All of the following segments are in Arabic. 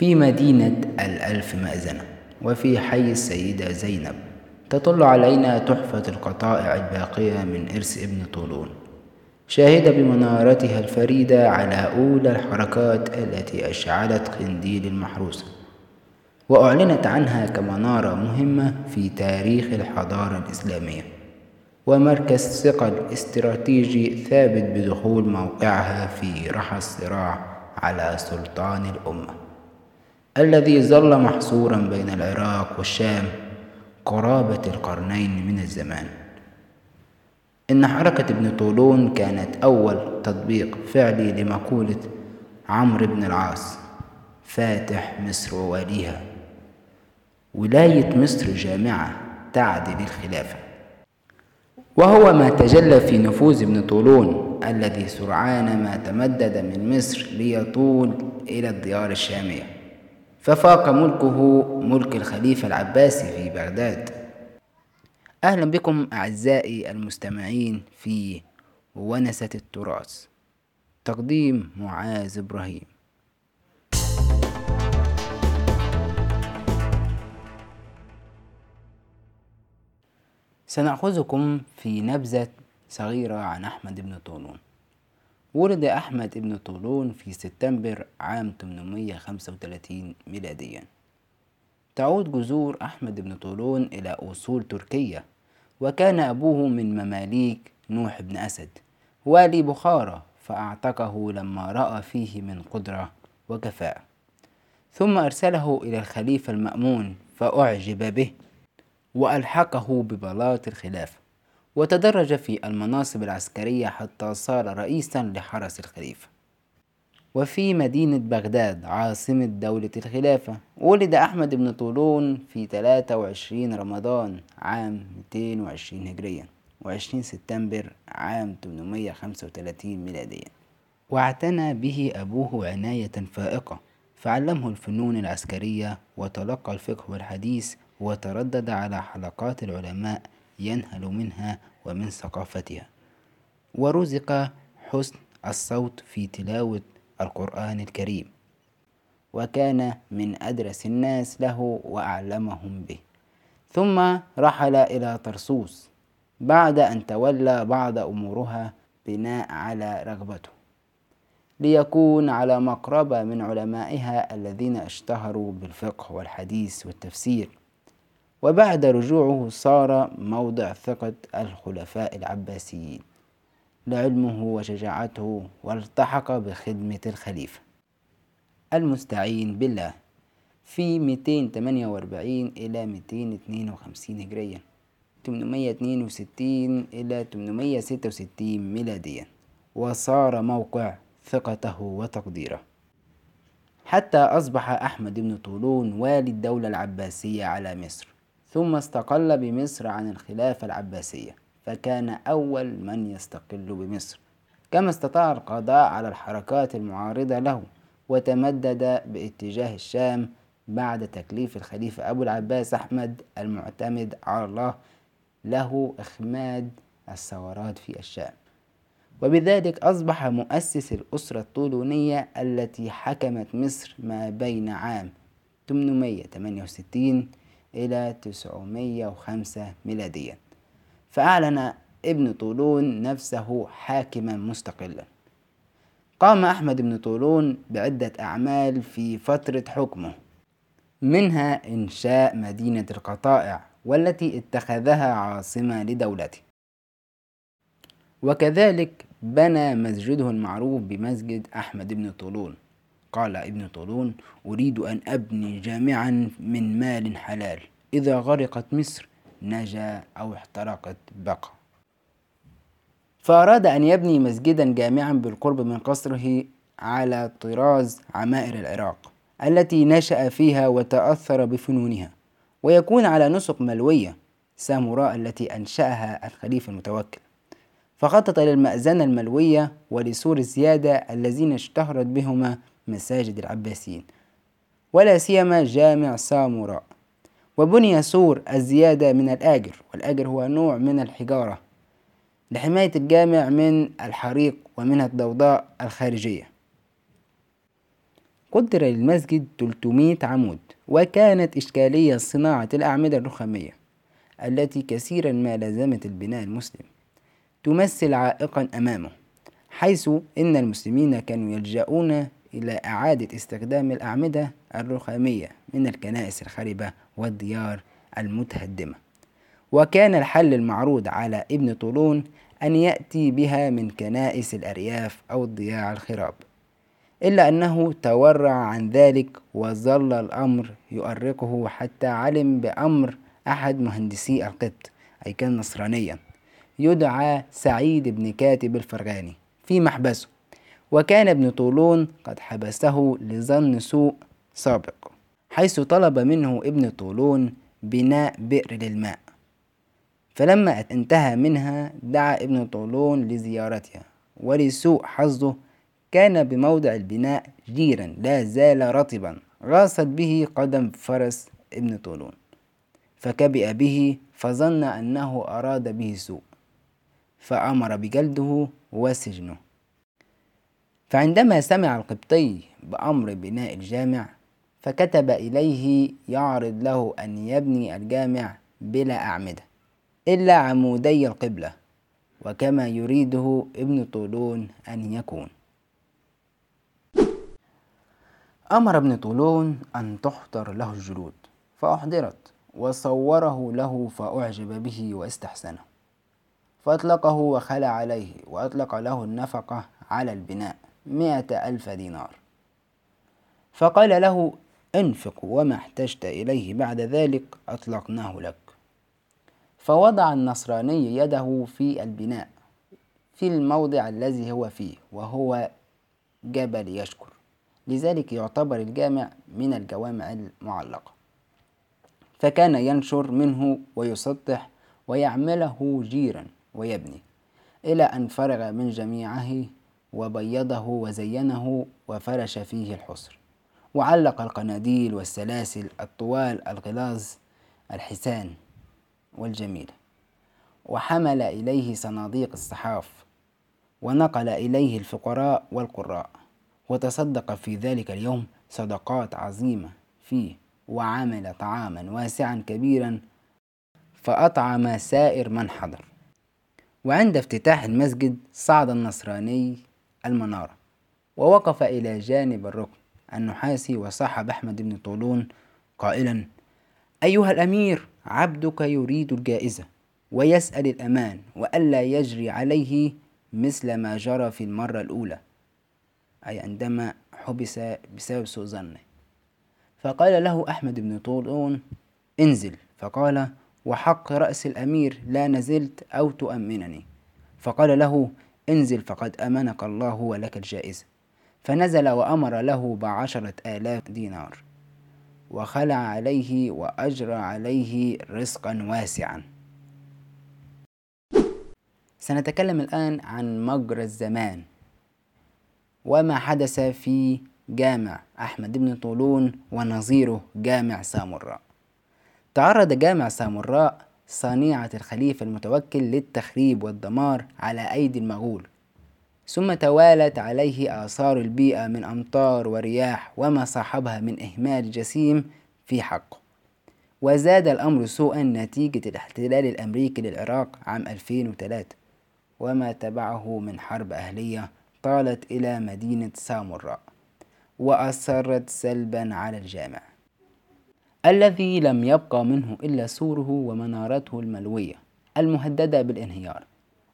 في مدينة الألف مأذنة وفي حي السيدة زينب. تطل علينا تحفة القطائع الباقية من إرث ابن طولون. شاهدة بمنارتها الفريدة على أولى الحركات التي أشعلت قنديل المحروسة وأعلنت عنها كمنارة مهمة في تاريخ الحضارة الإسلامية. ومركز ثقل استراتيجي ثابت بدخول موقعها في رحى الصراع على سلطان الأمة. الذي ظل محصورا بين العراق والشام قرابة القرنين من الزمان. إن حركة ابن طولون كانت أول تطبيق فعلي لمقولة عمرو بن العاص فاتح مصر وواليها. ولاية مصر جامعة تعدل الخلافة وهو ما تجلى في نفوذ ابن طولون الذي سرعان ما تمدد من مصر ليطول إلى الديار الشامية. ففاق ملكه ملك الخليفة العباسي في بغداد. أهلا بكم أعزائي المستمعين في ونسة التراث. تقديم معاذ إبراهيم. سنأخذكم في نبذة صغيرة عن أحمد بن طولون. ولد أحمد بن طولون في سبتمبر عام 835 ميلاديا. تعود جذور أحمد بن طولون إلى أصول تركية وكان أبوه من مماليك نوح بن أسد والي بخارى فأعتقه لما رأى فيه من قدرة وكفاءة. ثم أرسله إلى الخليفة المأمون فأعجب به وألحقه ببلاط الخلافة. وتدرج في المناصب العسكرية حتى صار رئيسا لحرس الخليفة. وفي مدينة بغداد عاصمة دولة الخلافة ولد أحمد بن طولون في 23 رمضان عام 220 هجريا و20 سبتمبر عام 835 ميلاديا. واعتنى به أبوه عناية فائقة فعلمه الفنون العسكرية وتلقى الفقه والحديث وتردد على حلقات العلماء ينهل منها ومن ثقافتها. ورزق حسن الصوت في تلاوة القرآن الكريم. وكان من أدرس الناس له وأعلمهم به. ثم رحل إلى طرسوس. بعد أن تولى بعض أمورها بناء على رغبته. ليكون على مقربة من علمائها الذين اشتهروا بالفقه والحديث والتفسير. وبعد رجوعه صار موضع ثقة الخلفاء العباسيين. لعلمه وشجاعته والتحق بخدمة الخليفة. المستعين بالله في 248 إلى 252 هجريا 862 إلى 866 ميلاديا وصار موقع ثقته وتقديره. حتى أصبح أحمد بن طولون والي الدولة العباسية على مصر. ثم استقل بمصر عن الخلافة العباسية فكان أول من يستقل بمصر. كما استطاع القضاء على الحركات المعارضة له وتمدد باتجاه الشام بعد تكليف الخليفة أبو العباس أحمد المعتمد على الله له إخماد الثورات في الشام. وبذلك أصبح مؤسس الأسرة الطولونية التي حكمت مصر ما بين عام 868 إلى 905 ميلاديا. فأعلن ابن طولون نفسه حاكما مستقلا. قام أحمد بن طولون بعدة أعمال في فترة حكمه منها إنشاء مدينة القطائع والتي اتخذها عاصمة لدولته. وكذلك بنى مسجده المعروف بمسجد أحمد بن طولون. قال ابن طولون أريد أن أبني جامعا من مال حلال. إذا غرقت مصر نجا أو احترقت بقى. فأراد أن يبني مسجدا جامعا بالقرب من قصره على طراز عمائر العراق التي نشأ فيها وتأثر بفنونها ويكون على نسق ملوية ساموراء التي أنشأها الخليفة المتوكل. فخطط للمأذنة الملوية ولسور الزيادة الذين اشتهرت بهما مساجد العباسيين ولا سيما جامع ساموراء وبني سور الزيادة من الآجر والآجر هو نوع من الحجارة لحماية الجامع من الحريق ومن الضوضاء الخارجية. قدر للمسجد 300 عمود وكانت إشكالية صناعة الأعمدة الرخامية التي كثيرا ما لازمت البناء المسلم تمثل عائقا أمامه حيث إن المسلمين كانوا يلجؤون إلى إعادة استخدام الأعمدة الرخامية من الكنائس الخربة والديار المتهدمة. وكان الحل المعروض على ابن طولون أن يأتي بها من كنائس الأرياف أو الضياع الخراب إلا أنه تورع عن ذلك وظل الأمر يؤرقه حتى علم بأمر أحد مهندسي القبط أي كان نصرانيا يدعى سعيد بن كاتب الفرغاني في محبسه. وكان ابن طولون قد حبسه لظن سوء سابق حيث طلب منه ابن طولون بناء بئر للماء. فلما انتهى منها دعا ابن طولون لزيارتها ولسوء حظه كان بموضع البناء جيرا لا زال رطبا غاصت به قدم فرس ابن طولون. فكبئ به فظن أنه أراد به سوء فأمر بجلده وسجنه. فعندما سمع القبطي بأمر بناء الجامع فكتب إليه يعرض له أن يبني الجامع بلا أعمدة إلا عمودي القبلة وكما يريده ابن طولون أن يكون. أمر ابن طولون أن تحضر له الجلود فأحضرت وصوره له فأعجب به واستحسنه فأطلقه وخلع عليه وأطلق له النفقة على البناء. مئة ألف دينار. فقال له انفق وما احتجت إليه بعد ذلك أطلقناه لك. فوضع النصراني يده في البناء في الموضع الذي هو فيه وهو جبل يشكر. لذلك يعتبر الجامع من الجوامع المعلقة. فكان ينشر منه ويسطح ويعمله جيرا ويبني إلى أن فرغ من جميعه وبيضه وزينه وفرش فيه الحصر. وعلق القناديل والسلاسل الطوال الغلاظ الحسان والجميلة وحمل إليه صناديق الصحاف. ونقل إليه الفقراء والقراء. وتصدق في ذلك اليوم صدقات عظيمة فيه. وعمل طعاما واسعا كبيرا. فأطعم سائر من حضر. وعند افتتاح المسجد صعد النصراني المنارة. ووقف إلى جانب الركن. النحاسي وصاحب أحمد بن طولون قائلا أيها الأمير عبدك يريد الجائزة ويسأل الأمان وألا يجري عليه مثل ما جرى في المرة الأولى. أي عندما حبس بسبب سوء ظنه فقال له أحمد بن طولون انزل. فقال وحق رأس الأمير لا نزلت أو تؤمنني. فقال له انزل فقد أمنك الله ولك الجائزة فنزل وأمر له بعشرة آلاف دينار. وخلع عليه وأجرى عليه رزقا واسعا. سنتكلم الآن عن مجرى الزمان. وما حدث في جامع أحمد بن طولون ونظيره جامع سامراء. تعرض جامع سامراء صنيعة الخليفة المتوكل للتخريب والدمار على أيدي المغول. ثم توالت عليه آثار البيئة من أمطار ورياح وما صاحبها من إهمال جسيم في حقه. وزاد الأمر سوءا نتيجة الاحتلال الأمريكي للعراق عام 2003 وما تبعه من حرب أهلية طالت إلى مدينة سامراء وأثرت سلبا على الجامع. الذي لم يبقى منه إلا سوره ومنارته الملوية المهددة بالانهيار.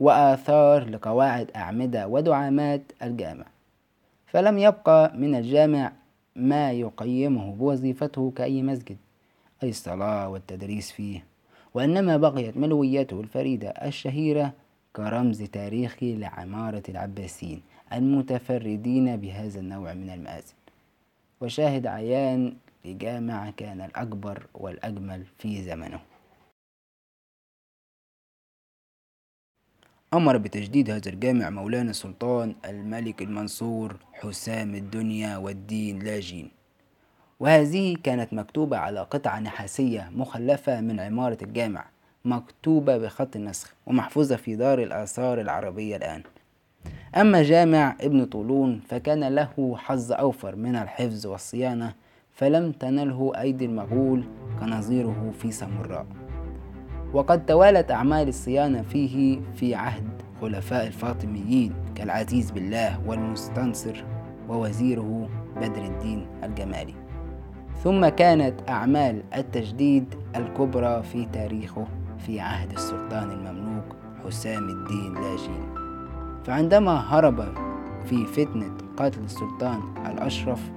وآثار لقواعد أعمدة ودعامات الجامع. فلم يبقى من الجامع ما يقيمه بوظيفته كأي مسجد أي الصلاة والتدريس فيه. وإنما بقيت ملويته الفريدة الشهيرة كرمز تاريخي لعمارة العباسيين المتفردين بهذا النوع من المآذن وشاهد عيان لجامع كان الأكبر والأجمل في زمنه. أمر بتجديد هذا الجامع مولانا السلطان الملك المنصور حسام الدنيا والدين لاجين وهذه كانت مكتوبة على قطعة نحاسية مخلفة من عمارة الجامع مكتوبة بخط النسخ ومحفوظة في دار الآثار العربية الآن. أما جامع ابن طولون فكان له حظ أوفر من الحفظ والصيانة فلم تنله أيدي المغول كنظيره في سامراء وقد توالت أعمال الصيانة فيه في عهد خلفاء الفاطميين كالعزيز بالله والمستنصر ووزيره بدر الدين الجمالي. ثم كانت أعمال التجديد الكبرى في تاريخه في عهد السلطان المملوك حسام الدين لاجين. فعندما هرب في فتنة قتل السلطان الأشرف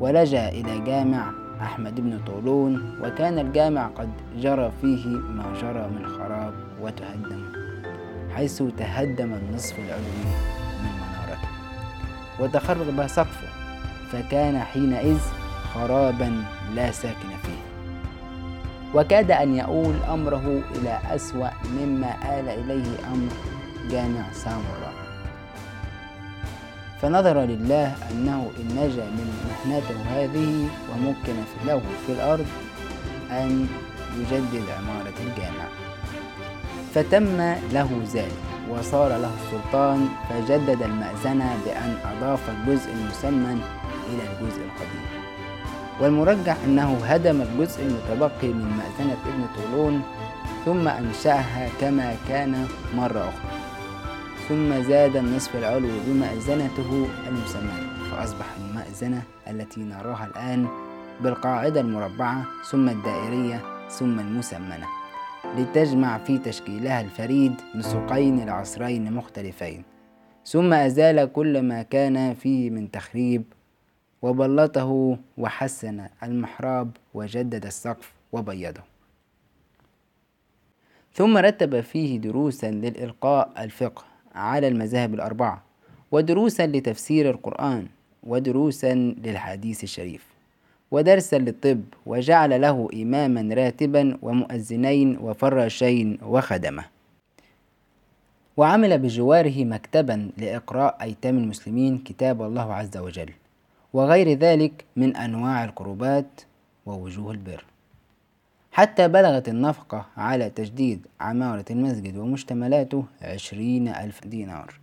ولجأ إلى جامع أحمد بن طولون وكان الجامع قد جرى فيه ما جرى من خراب وتهدم حيث تهدم النصف العلوي من منارته. وتخرب سقفه فكان حينئذ خرابا لا ساكن فيه. وكاد أن يؤول أمره إلى أسوأ مما آل إليه أمر جامع سامراء فنظر لله أنه إن نجا من محنته هذه ومكن له في الأرض أن يجدد عمارة الجامع. فتم له ذلك وصار له السلطان فجدد المأذنة بأن أضاف الجزء المسمن إلى الجزء القديم. والمرجح أنه هدم الجزء المتبقي من مأذنة ابن طولون ثم أنشأها كما كان مرة أخرى. ثم زاد النصف العلوي بمأذنته المسمنة فأصبح المأذنة التي نراها الآن بالقاعدة المربعة ثم الدائرية ثم المسمنة. لتجمع في تشكيلها الفريد نسقين العصرين مختلفين. ثم أزال كل ما كان فيه من تخريب وبلطه وحسن المحراب وجدد السقف وبيضه. ثم رتب فيه دروسا للإلقاء الفقه. على المذاهب الأربعة ودروسا لتفسير القرآن ودروسا للحديث الشريف ودرسا للطب وجعل له إماما راتبا ومؤذنين وفراشين وخدمة. وعمل بجواره مكتبا لإقراء أيتام المسلمين كتاب الله عز وجل وغير ذلك من أنواع القربات ووجوه البر. حتى بلغت النفقة على تجديد عمارة المسجد ومشتملاته عشرين ألف دينار.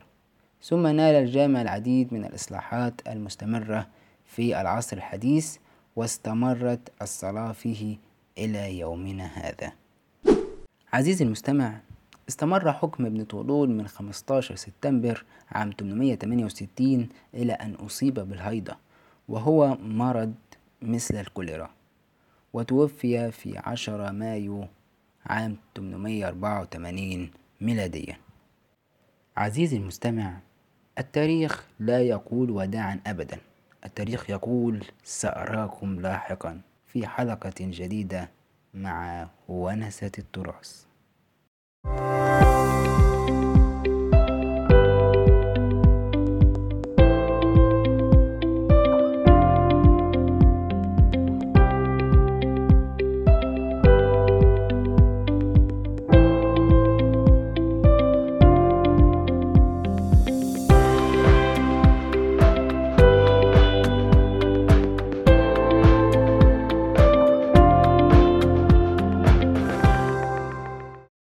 ثم نال الجامع العديد من الإصلاحات المستمرة في العصر الحديث واستمرت الصلاة فيه إلى يومنا هذا. عزيزي المستمع استمر حكم ابن طولون من 15 سبتمبر عام 868 إلى أن أصيب بالهيضة وهو مرض مثل الكوليرا. وتوفي في عشرة مايو عام 884 ميلاديا عزيزي المستمع التاريخ لا يقول وداعا أبدا. التاريخ يقول سأراكم لاحقا في حلقة جديدة مع ونسة التراث.